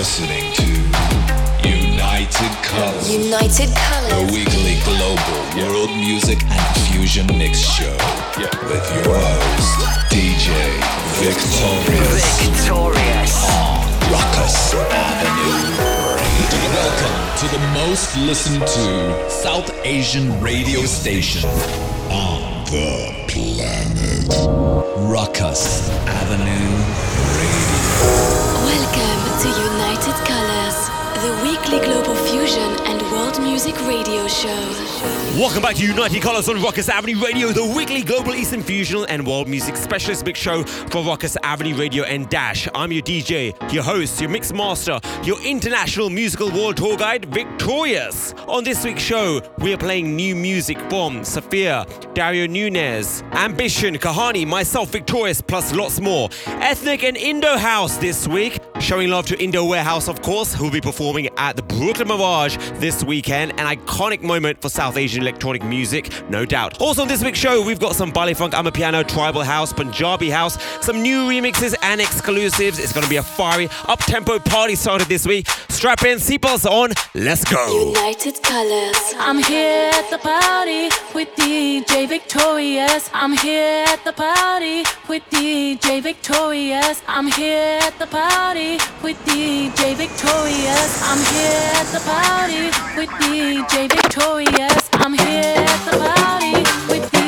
listening to United Colors. United Colors. The weekly global world music and fusion mix show. With your host, DJ Viktoreus. Viktoreus. On Ruckus Avenue Welcome to the most listened to South Asian radio station on the planet. Ruckus Avenue Radio. Welcome to United Colors, the weekly global fusion and world music radio show. Welcome back to United Colors on Ruckus Avenue Radio, the weekly global Eastern fusion and world music specialist mix show for Ruckus Avenue Radio and Dash. I'm your DJ, your host, your mix master, your international musical world tour guide, Viktoreus. On this week's show, we are playing new music from Sphere, Dario Nunez, Ambition, Kahani, myself, Viktoreus, plus lots more. Ethnic and Indo House this week. Showing love to Indo Warehouse, of course, who'll be performing at the Brooklyn Mirage this weekend. An iconic moment for South Asian electronic music, no doubt. Also on this week's show, we've got some Baile Funk, Amapiano, Tribal House, Punjabi House, some new remixes and exclusives. It's going to be a fiery, up-tempo party started this week. Strap in, seatbelts on, let's go. United Colors. I'm here at the party with DJ Viktoreus. I'm here at the party with DJ Viktoreus. I'm here at the party with DJ Viktoreus. I'm here at the party with DJ Viktoreus. I'm here at the party with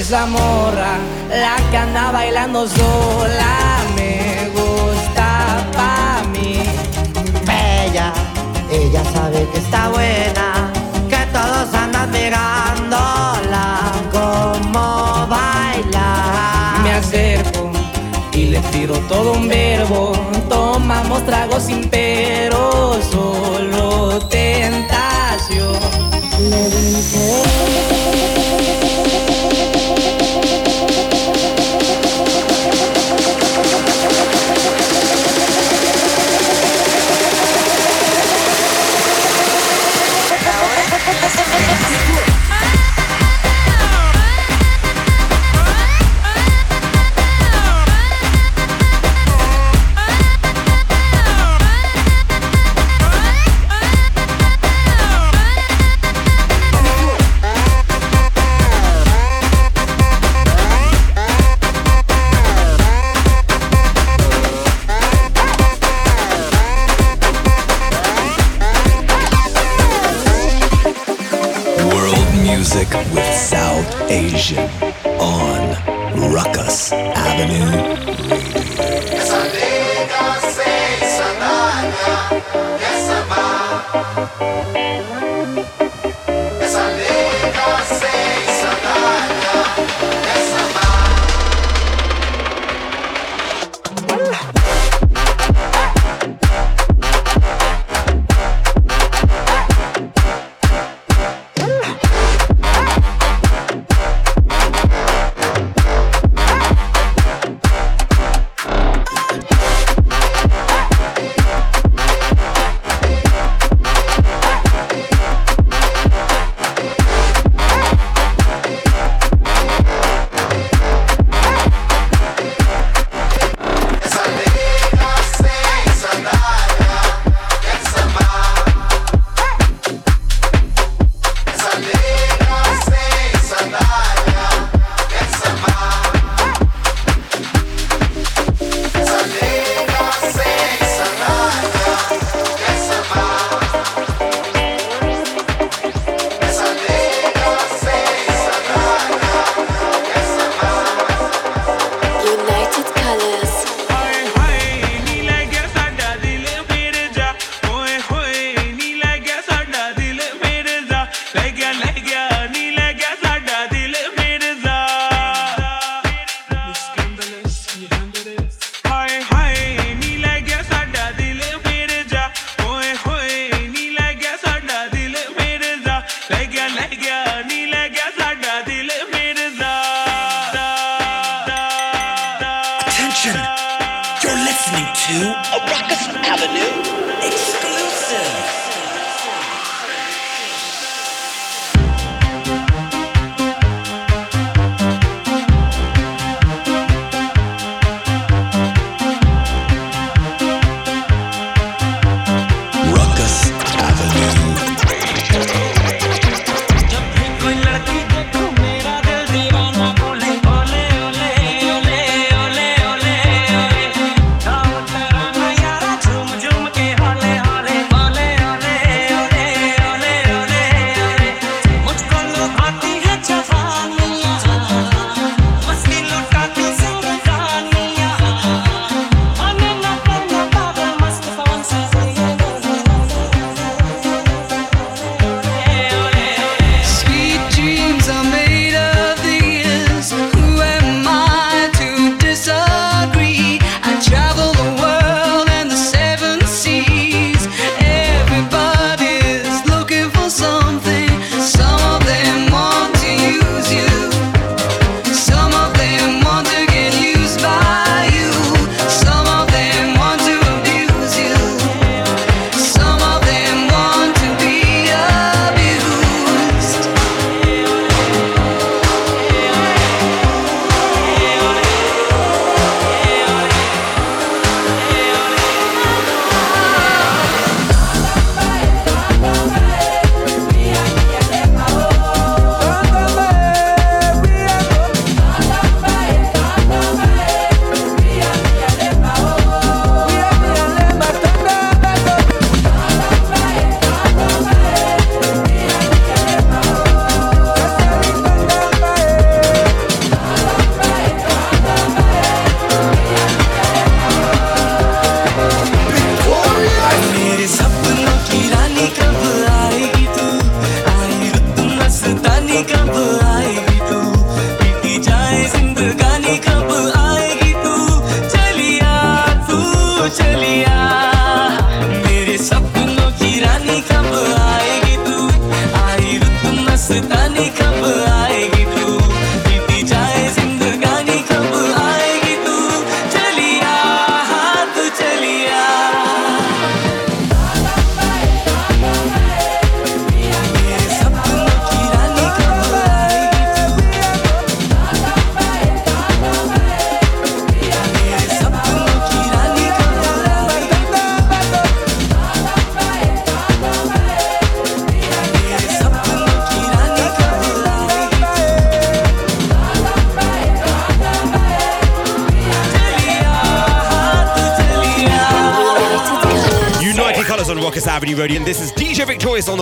esa morra, la que anda bailando sola, me gusta pa' mí. Bella, ella sabe que está buena, que todos andan mirándola como baila. Me acerco y le tiro todo un verbo, tomamos tragos sin pero, solo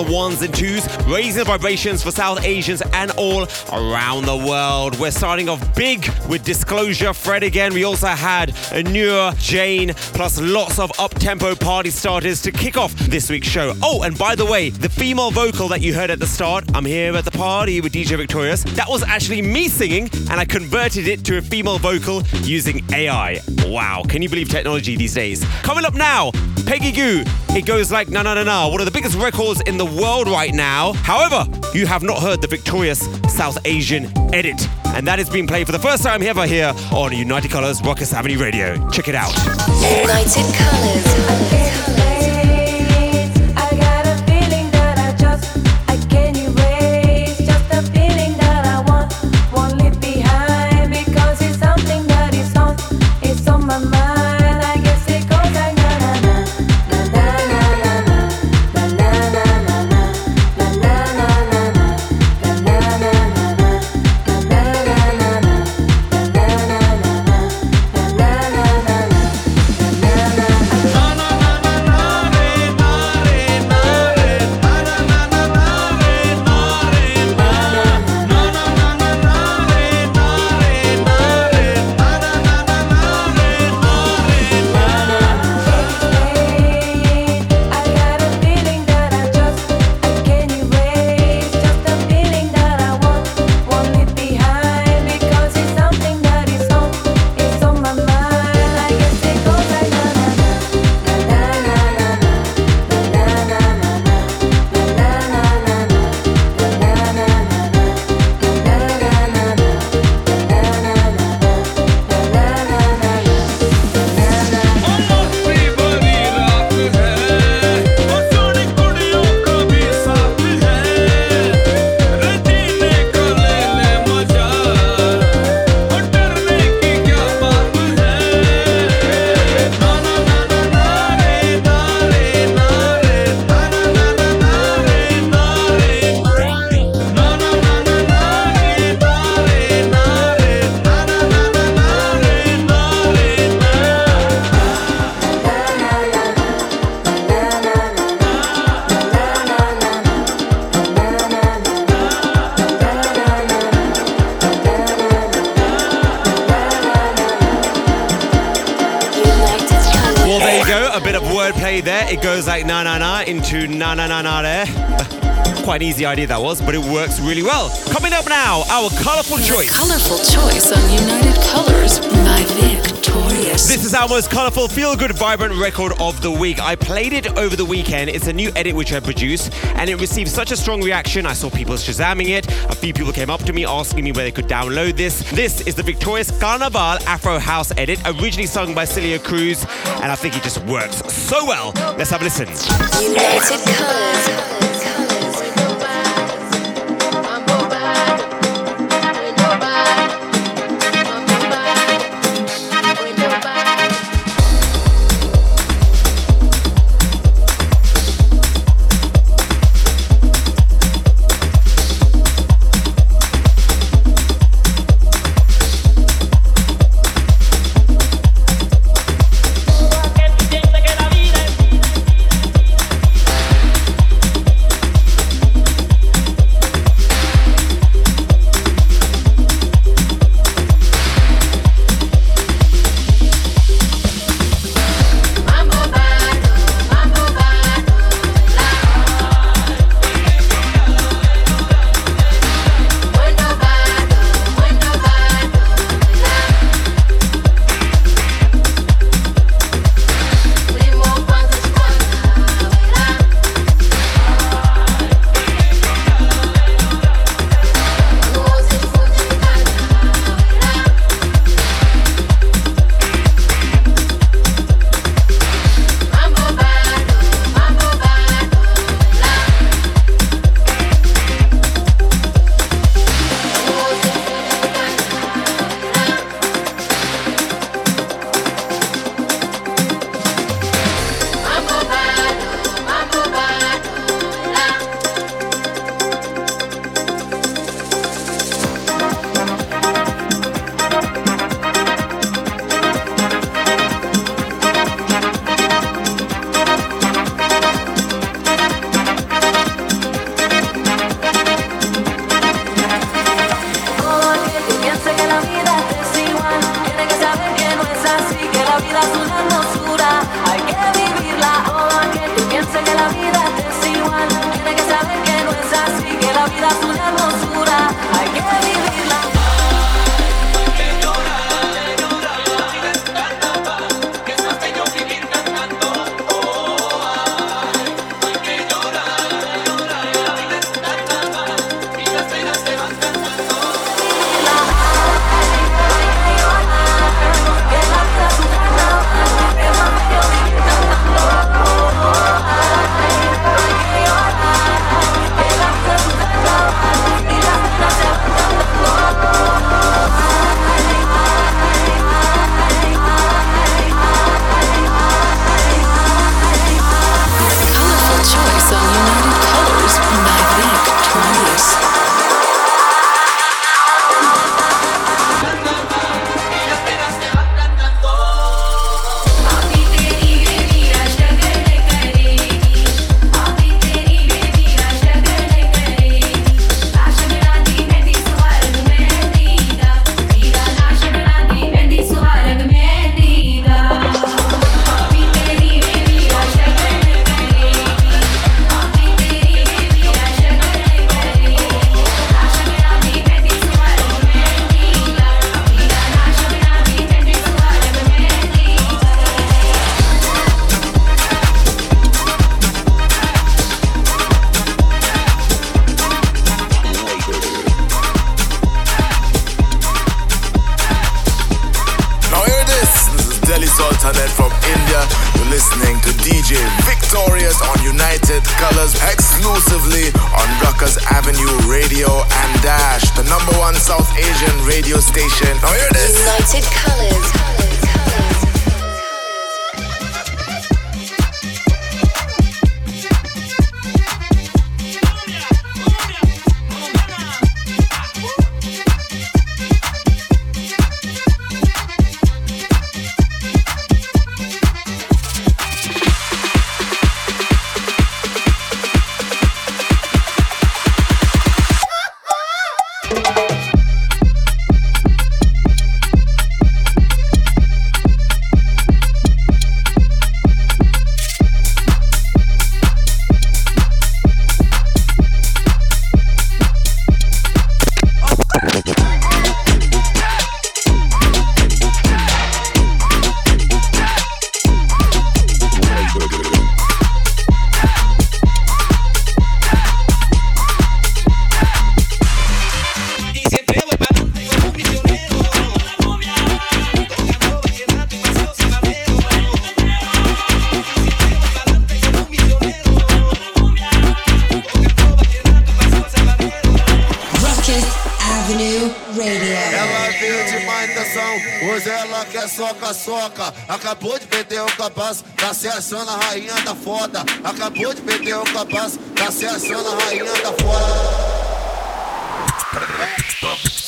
ones and twos, raising the vibrations for South Asians and all around the world. We're starting off big with Disclosure, Fred again. We also had Anur, Jane, plus lots of up-tempo party starters to kick off this week's show. Oh, and by the way, the female vocal that you heard at the start, I'm here at the party with DJ Viktoreus, that was actually me singing, and I converted it to a female vocal using AI. Wow, can you believe technology these days? Coming up now, Peggy Gou. It goes like na na na na, one of the biggest records in the world right now. However, you have not heard the Viktoreus South Asian edit. And that is being played for the first time ever here on United Colors Ruckus Avenue Radio. Check it out. United Colors. Na na na na na there. Quite an easy idea that was, but it works really well. Coming up now, our colourful choice. Colourful choice on United Viktoreus. This is our most colourful, feel good, vibrant record of the week. I played it over the weekend. It's a new edit which I produced, and it received such a strong reaction. I saw people shazamming it. A few people came up to me asking me where they could download this. This is the Viktoreus Carnival Afro House edit, originally sung by Celia Cruz, and I think it just works so well. Let's have a listen.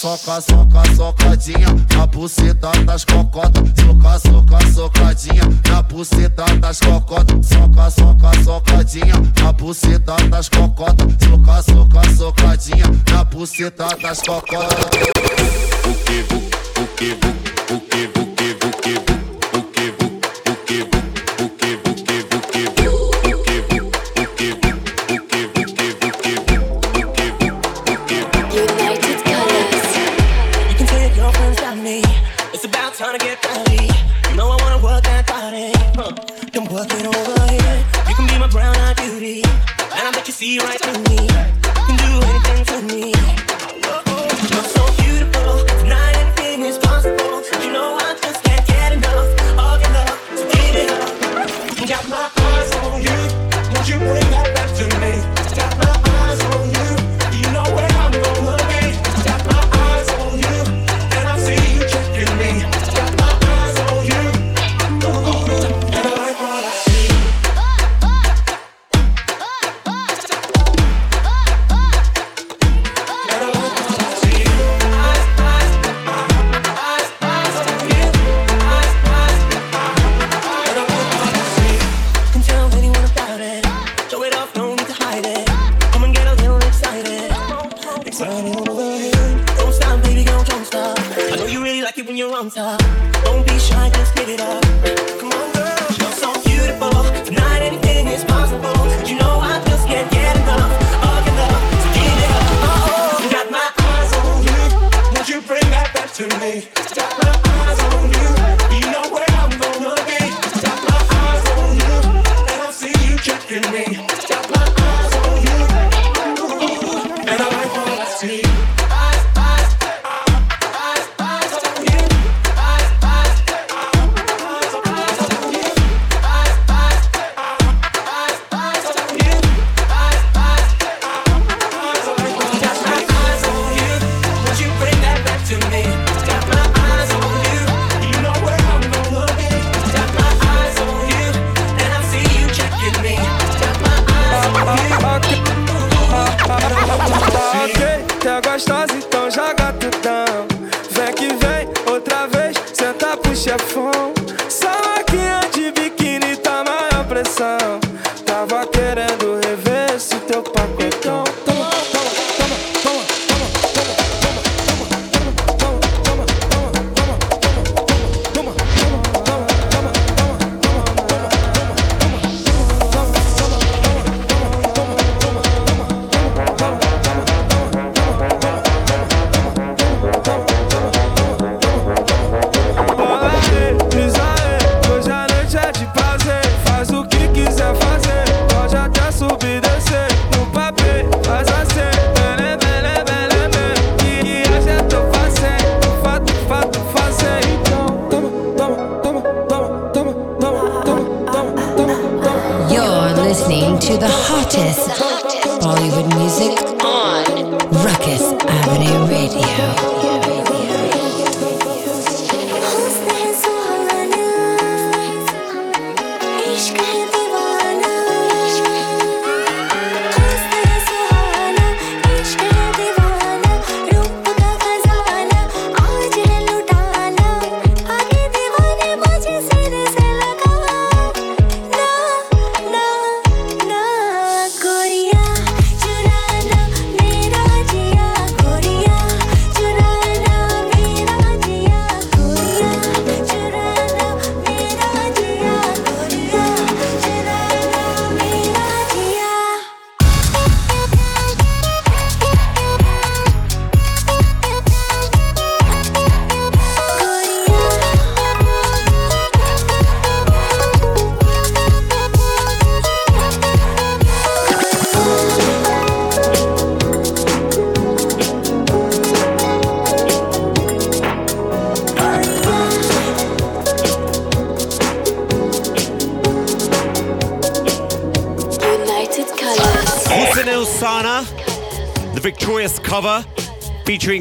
soca, soca, socadinha na buceta das cocotas. Soca, soca, socadinha na buceta das cocotas. Soca, soca, socadinha na buceta das cocotas. Soca, soca, socadinha na buceta das cocotas. O que, o que, o que, o que, o que, o que, o que, o que.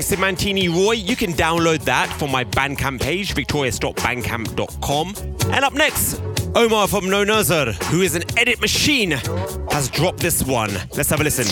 Simantini Roy. You can download that from my Bandcamp page, viktoreus.bandcamp.com. And up next, Omar from No Nazar, who is an edit machine, has dropped this one. Let's have a listen.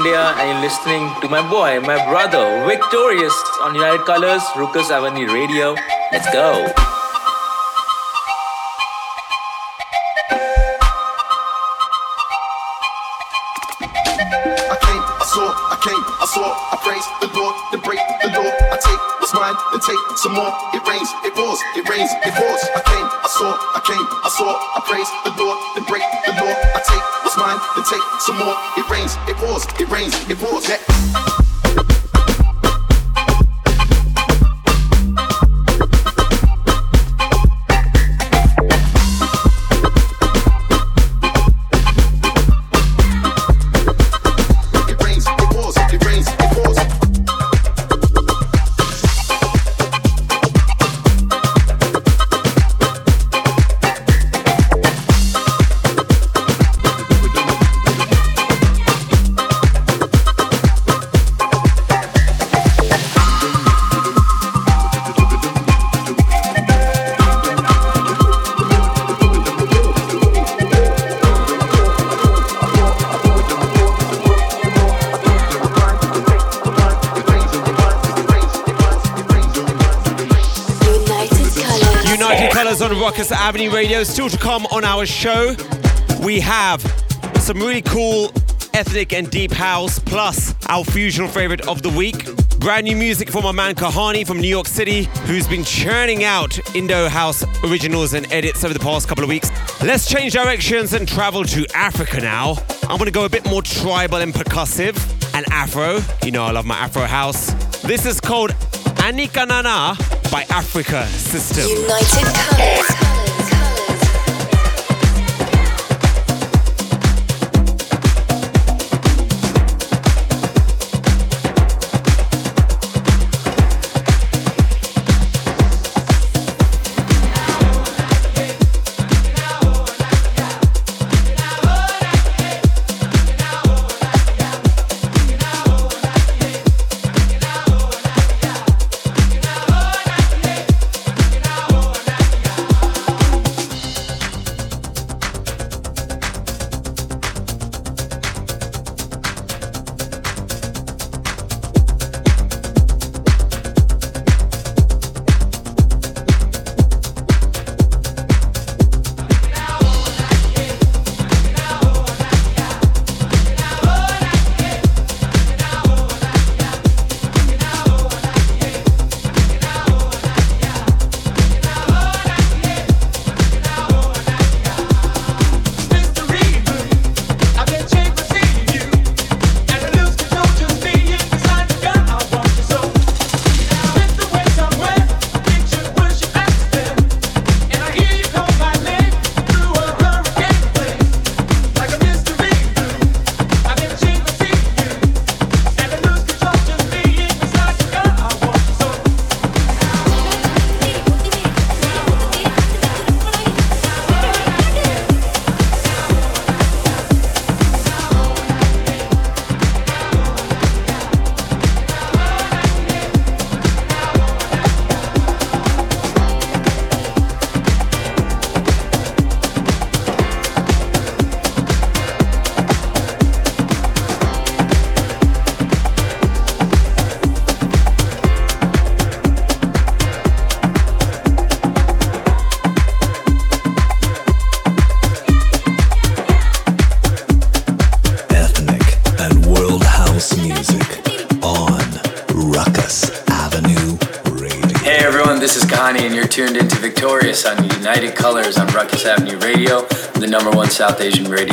India, and you're listening to my boy, my brother, Viktoreus on United Colors, Rukus Avenue Radio. Let's go. On Rukus Avenue Radio. Still to come on our show, we have some really cool ethnic and deep house, plus our fusion favorite of the week. Brand new music from my man Kahani from New York City, who's been churning out Indo house originals and edits over the past couple of weeks. Let's change directions and travel to Africa now. I'm gonna go a bit more tribal and percussive and Afro. You know, I love my Afro house. This is called Anikanana by Africa System. United Colors. South Asian radio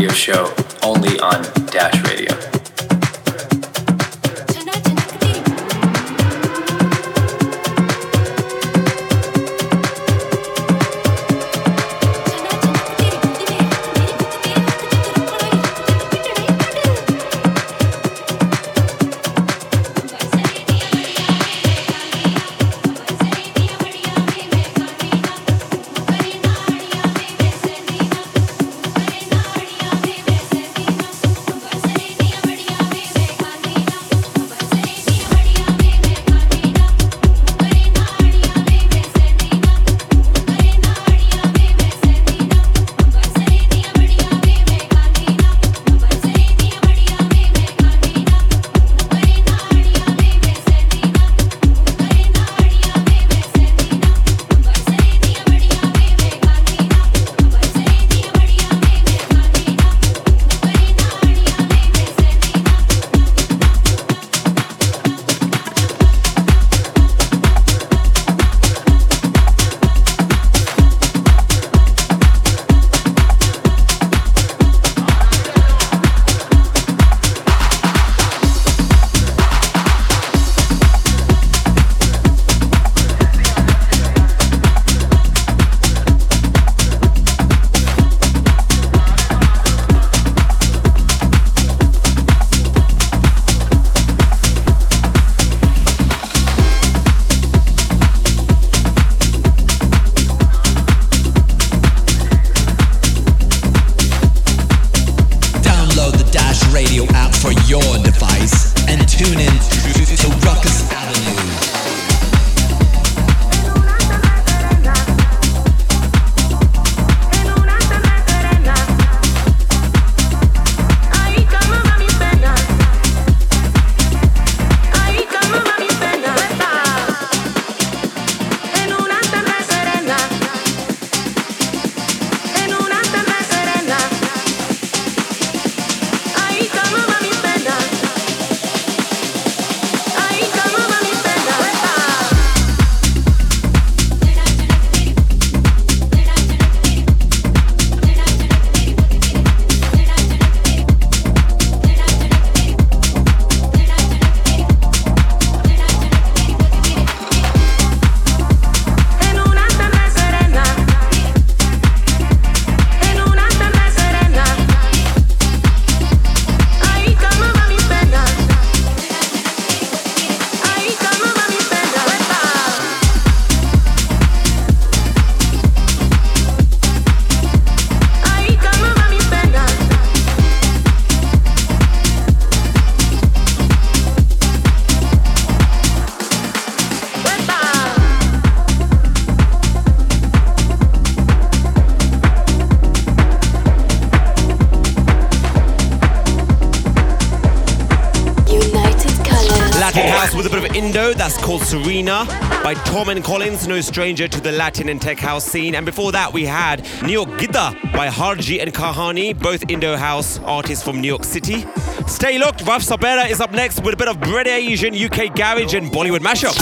called Serena by Tom and Collins, no stranger to the Latin and tech house scene. And before that, we had New York Gita by Harji and Kahani, both Indo house artists from New York City. Stay locked, Raf Saperra is up next with a bit of Brit Asian, UK garage, and Bollywood mashups.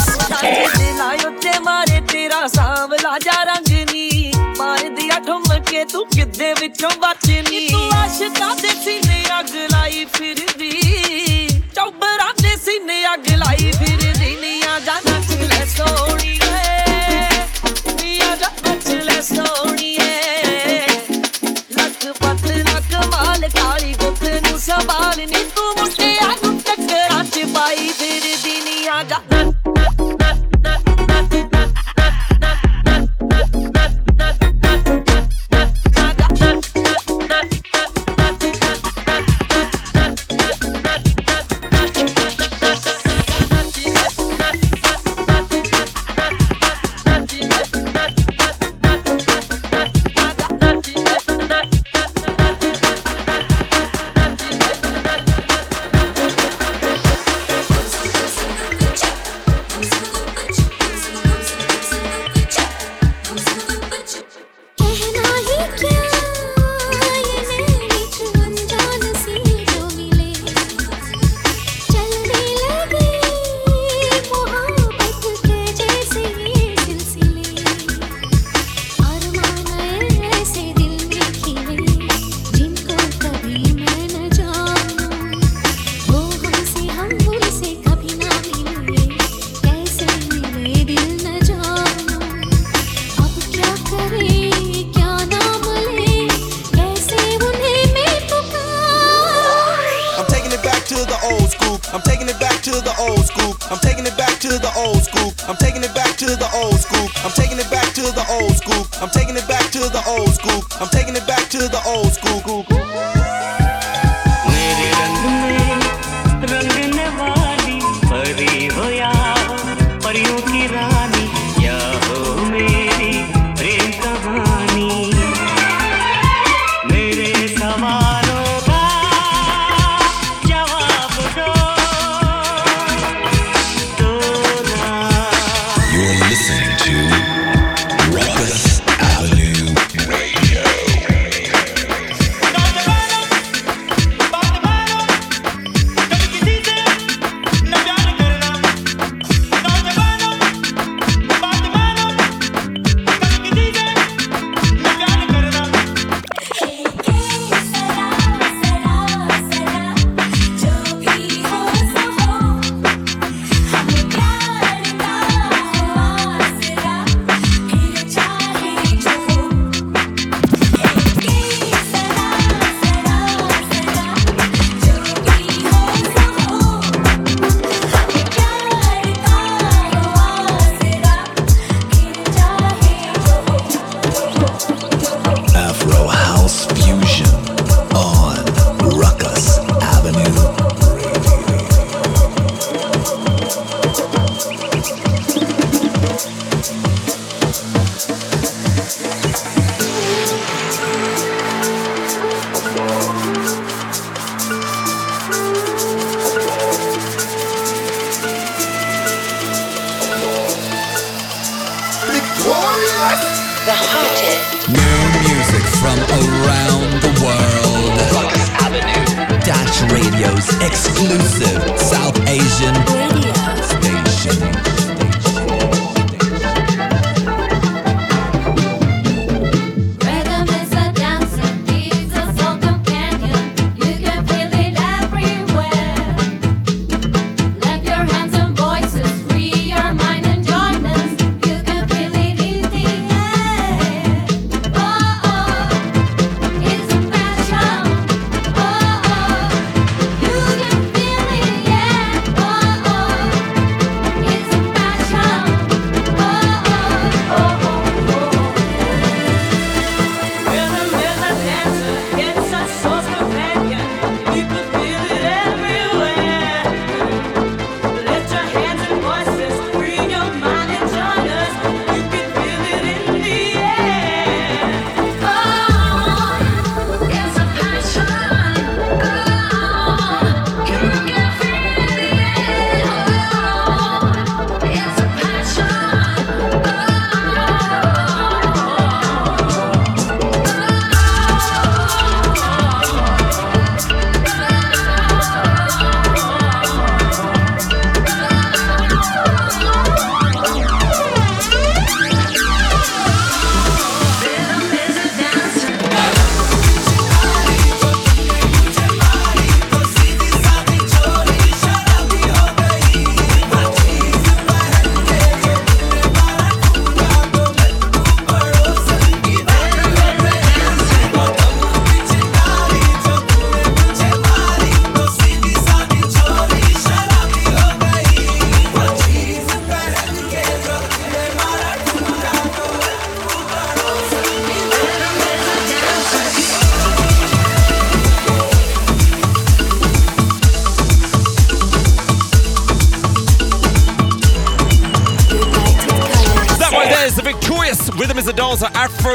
ਮਾਰ ਦਿਆ ਠੁੰਮ ਕੇ ਤੂੰ ਕਿੱਦੇ ਵਿੱਚੋਂ ਤੂੰ ਦੇ ਸੀਨੇ ਅੱਗ ਲਾਈ ਚੌਬਰਾਂ ਦੇ ਸੀਨੇ ਅੱਗ ਲਾਈ I did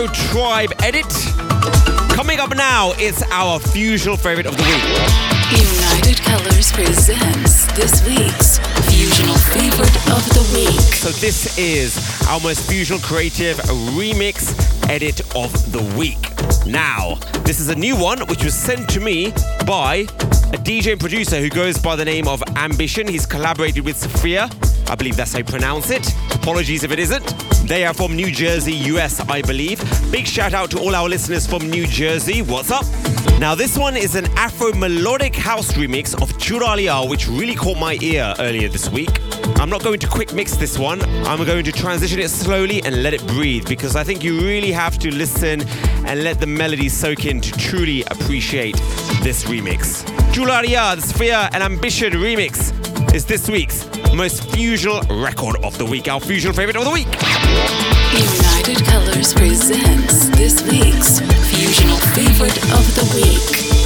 Afro Tribe edit. Coming up now, it's our fusional favorite of the week. United Colors presents this week's Fusional Favorite of the Week. So this is our most fusional creative remix edit of the week. Now, this is a new one which was sent to me by a DJ and producer who goes by the name of Ambition. He's collaborated with Sophia. I believe that's how you pronounce it. Apologies if it isn't. They are from New Jersey, US, I believe. Big shout out to all our listeners from New Jersey. What's up? Now, this one is an Afro melodic house remix of Churalia, which really caught my ear earlier this week. I'm not going to quick mix this one. I'm going to transition it slowly and let it breathe because I think you really have to listen and let the melody soak in to truly appreciate this remix. Chularia, the Sphere and Ambition remix is this week's most fusional record of the week, our fusional favorite of the week. United Colors presents this week's Fusional Favorite of the Week.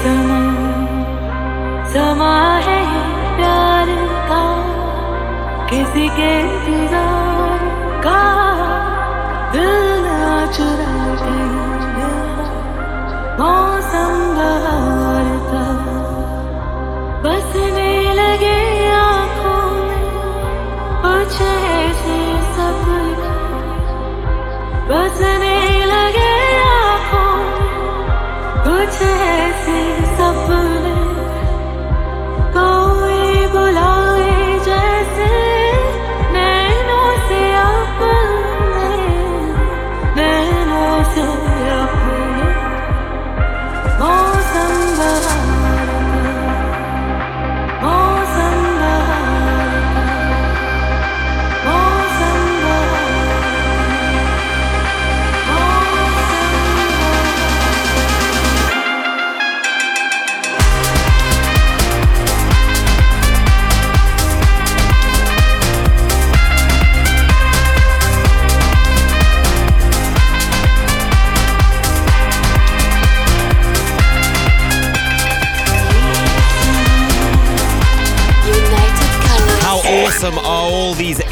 समा समा है प्यार का किसी के इंतज़ार का।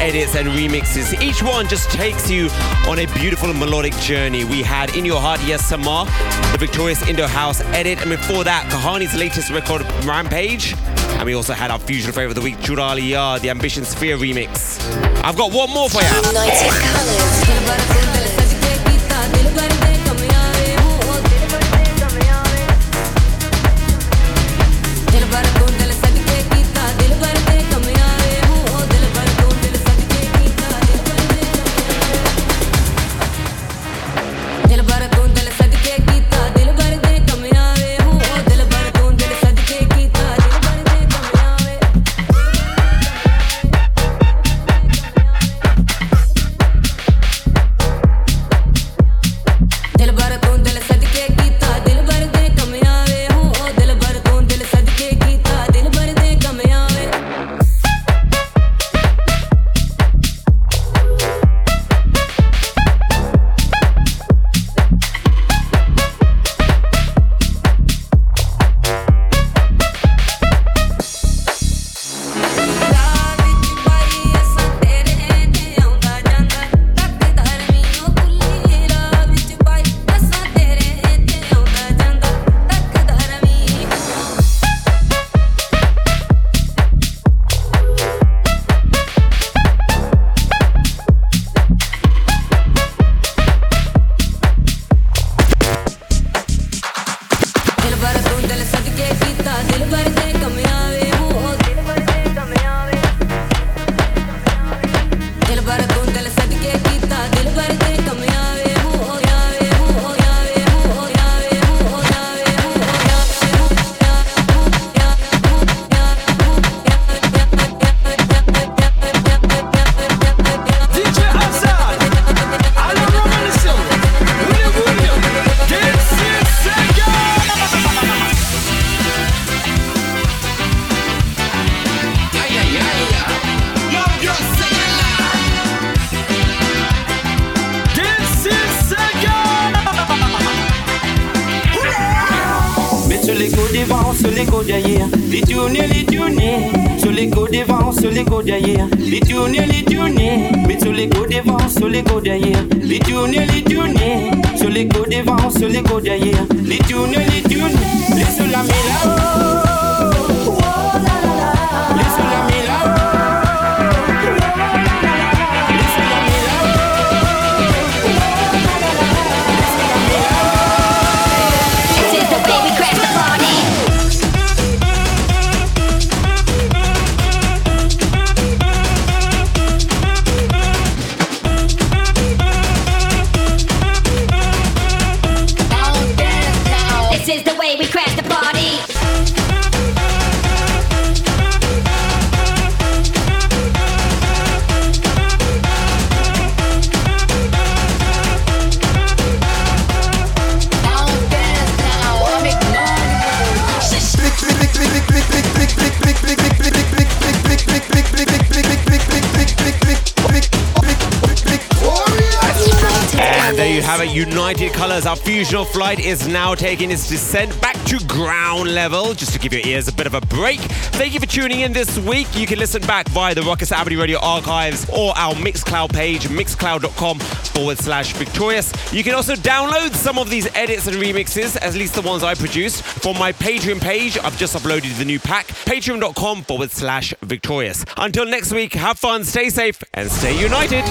And remixes. Each one just takes you on a beautiful melodic journey. We had In Your Heart, Yeh Samaa, the Viktoreus Indo House edit, and before that, Kahani's latest record, Rampage. And we also had our fusion favorite of the week, Churaliya, the Ambition Sphere remix. I've got one more for you. Devant, sur les go derrière. Les tourner, les tourner. Sur les go devant, sur derrière. Les tourner, les tourner. Mais sur les go devant, sur derrière. Les tourner, les tourner. Sur les go devant, sur les go derrière. Les tourner, les tourner. Les sur la méla. United Colors. Our fusional flight is now taking its descent back to ground level. Just to give your ears a bit of a break. Thank you for tuning in this week. You can listen back via the Rukus Avenue Radio archives or our Mixcloud page, mixcloud.com forward slash viktoreus. You can also download some of these edits and remixes, at least the ones I produced, from my Patreon page. I've just uploaded the new pack, patreon.com forward slash viktoreus. Until next week, have fun, stay safe, and stay united.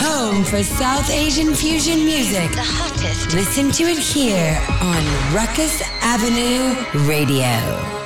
Home for South Asian fusion music. The hottest. Listen to it here on Rukus Avenue Radio.